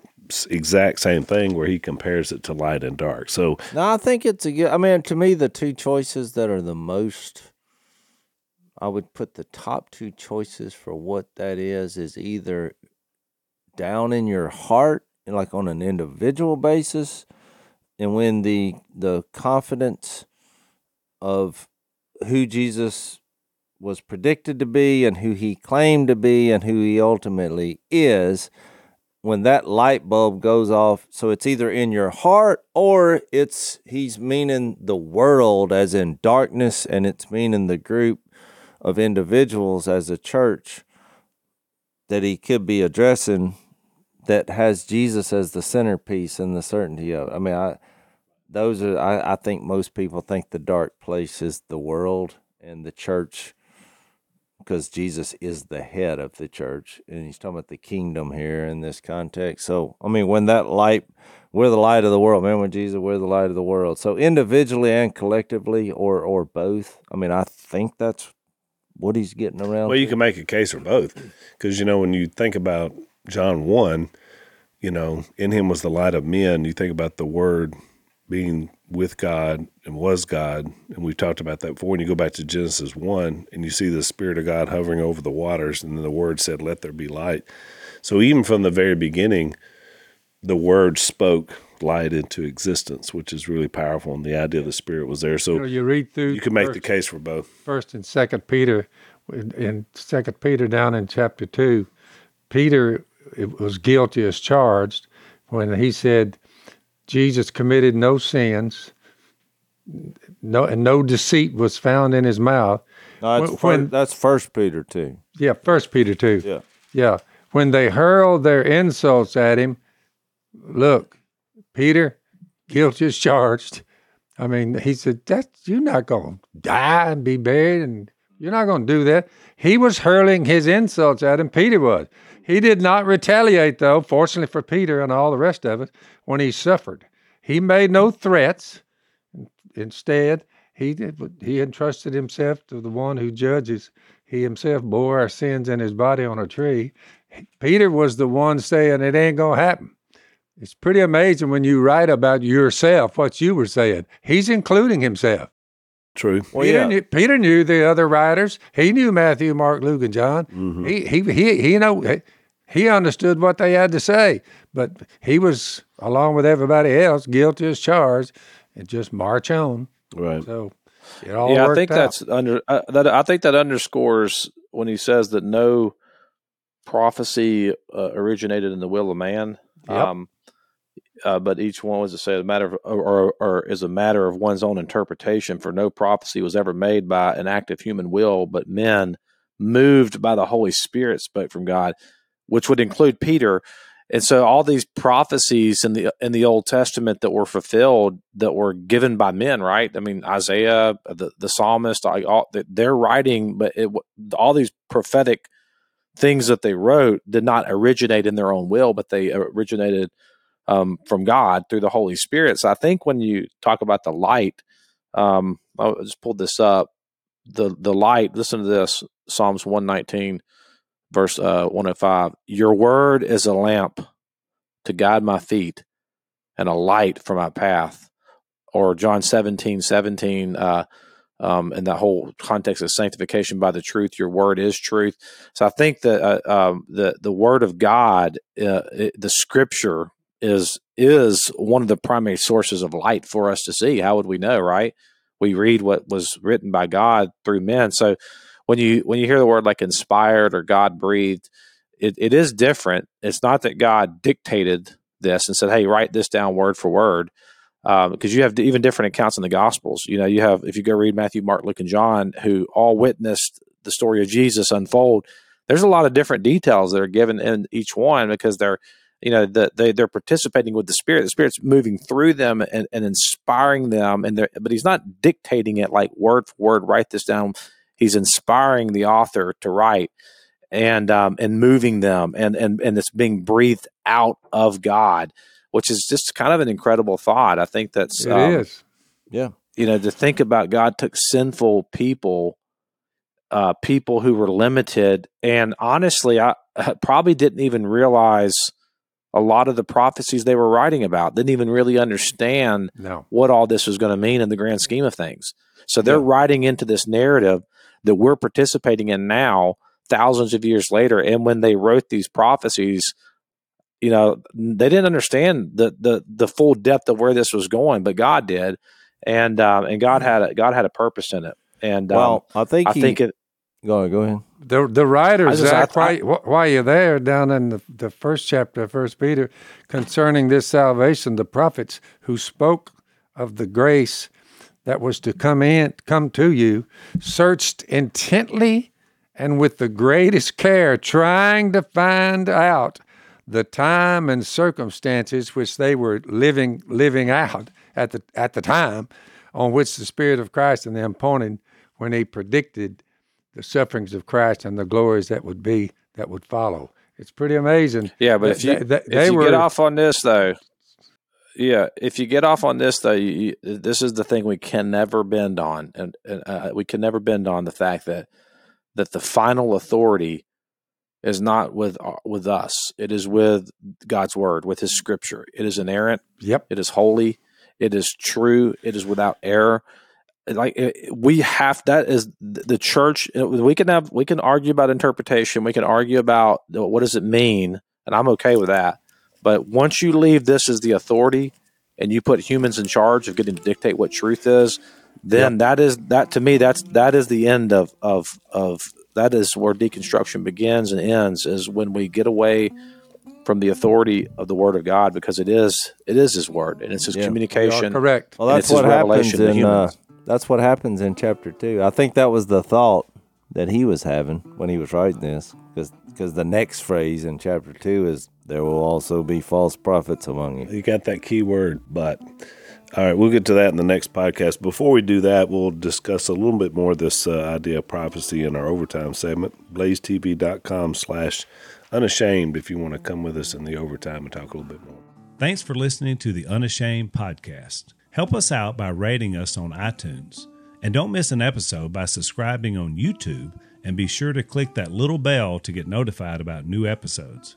exact same thing where he compares it to light and dark. So No, I think it's a good. I mean, to me, the two choices that are the most, I would put the top two choices for what that is is either down in your heart, like on an individual basis, and when the the confidence of who Jesus was predicted to be and who he claimed to be and who he ultimately is when that light bulb goes off so it's either in your heart or it's he's meaning the world as in darkness and it's meaning the group of individuals as a church that he could be addressing that has Jesus as the centerpiece and the certainty of it. I mean I those are I, I think most people think the dark place is the world and the church because Jesus is the head of the church, and he's talking about the kingdom here in this context. So, I mean, when that light, we're the light of the world, man. When Jesus, we're the light of the world. So, individually and collectively, or or both. I mean, I think that's what he's getting around. Well, you to. can make a case for both because you know when you think about John one, you know, in him was the light of men. You think about the Word being with God and was God, and we've talked about that before. When you go back to Genesis one, and you see the Spirit of God hovering over the waters, and then the Word said, "Let there be light." So even from the very beginning, the Word spoke light into existence, which is really powerful, and the idea of the Spirit was there. You know, So you read through you can make the case for both. first and second Peter, in- Second Peter down in chapter two, Peter was guilty as charged when he said Jesus committed no sins, no and no deceit was found in his mouth. No, that's, when- fir- when- that's First Peter two. Yeah, First Peter two. Yeah. Yeah. When they hurled their insults at him, look, Peter, guilt is charged. I mean, he said, That's you're not gonna die and be buried, and you're not gonna do that. He was hurling his insults at him, Peter was. He did not retaliate, though, fortunately for Peter and all the rest of us, when he suffered. He made no threats. Instead, he did he entrusted himself to the one who judges. He himself bore our sins in his body on a tree. Peter was the one saying it ain't gonna happen. It's pretty amazing when you write about yourself what you were saying. He's including himself. True. Well, Peter, yeah. knew, Peter knew the other writers. He knew Matthew, Mark, Luke, and John. Mm-hmm. He he he he know He understood what they had to say, but he was, along with everybody else, guilty as charged, and just march on. Right. So it all yeah, I think out. that's under. Uh, that I think that underscores when he says that no prophecy uh, originated in the will of man. Yep. Um, uh, but each one was to say a matter of, or, or, or is a matter of one's own interpretation. For no prophecy was ever made by an act of human will, but men moved by the Holy Spirit spoke from God, which would include Peter. And so all these prophecies in the in the Old Testament that were fulfilled that were given by men, right? I mean Isaiah, the the psalmist, all they're writing, but it, all these prophetic things that they wrote did not originate in their own will, but they originated um, from God through the Holy Spirit. So I think when you talk about the light, um, I just pulled this up. The the light. Listen to this. Psalms one nineteen verse uh, 105 your word is a lamp to guide my feet and a light for my path or john 17 17 uh, um, whole context of sanctification by the truth your word is truth. So i think that uh, um, the the word of god uh, it, the scripture is is one of the primary sources of light for us to see. How would we know right? We read what was written by god through men. So when you when you hear the word like inspired or God breathed, it, it is different. It's not that God dictated this and said, "Hey, write this down word for word," because um, you have even different accounts in the Gospels. You know, you have if you go read Matthew, Mark, Luke, and John, who all witnessed the story of Jesus unfold. There's a lot of different details that are given in each one because they're you know the, they they're participating with the spirit the spirit's moving through them and, and inspiring them and but he's not dictating it like word for word write this down he's inspiring the author to write and um, and moving them and and and it's being breathed out of God, which is just kind of an incredible thought. I think that's It um, is. Yeah. you know to think about God took sinful people, uh, people who were limited, and honestly, I, probably didn't even realize a lot of the prophecies they were writing about. Didn't even really understand No. what all this was going to mean in the grand scheme of things. So they're Yeah. writing into this narrative that we're participating in now, thousands of years later. And when they wrote these prophecies, you know, they didn't understand the the the full depth of where this was going, but God did, and um, and God had a, God had a purpose in it. And um, Well, I think I he, think it. Go ahead. Go ahead. The the writer I just- Zach, I- while, while you're there, down in the, the first chapter of First Peter, concerning this salvation, the prophets who spoke of the grace that was to come in, come to you, searched intently and with the greatest care, trying to find out the time and circumstances which they were living living out at the at the time, on which the Spirit of Christ in them pointed when he predicted the sufferings of Christ and the glories that would be that would follow. It's pretty amazing. Yeah, but if They- you they- if you were- get off on this though, yeah, if you get off on this though, you, you, this is the thing we can never bend on, and, and uh, we can never bend on the fact that that the final authority is not with uh, with us. It is with God's word, with His Scripture. It is inerrant. Yep. It is holy. It is true. It is without error. Like it, we have that is the church. We can have we can argue about interpretation. We can argue about what does it mean, and I'm okay with that. But once you leave this as the authority, and you put humans in charge of getting to dictate what truth is, then that is that to me that's that is the end of of of that is where deconstruction begins and ends is when we get away from the authority of the word of God because it is it is his word and it's his Yeah. Communication. correct. Well, that's what happens revelation to in uh, that's what happens in chapter two. I think that was the thought that he was having when he was writing this, because because the next phrase in chapter two is there will also be false prophets among you. You got that key word, but. All right, we'll get to that in the next podcast. Before we do that, we'll discuss a little bit more of this uh, idea of prophecy in our overtime segment. BlazeTV.com slash unashamed if you want to come with us in the overtime and talk a little bit more. Thanks for listening to the Unashamed podcast. Help us out by rating us on iTunes. And don't miss an episode by subscribing on YouTube and be sure to click that little bell to get notified about new episodes.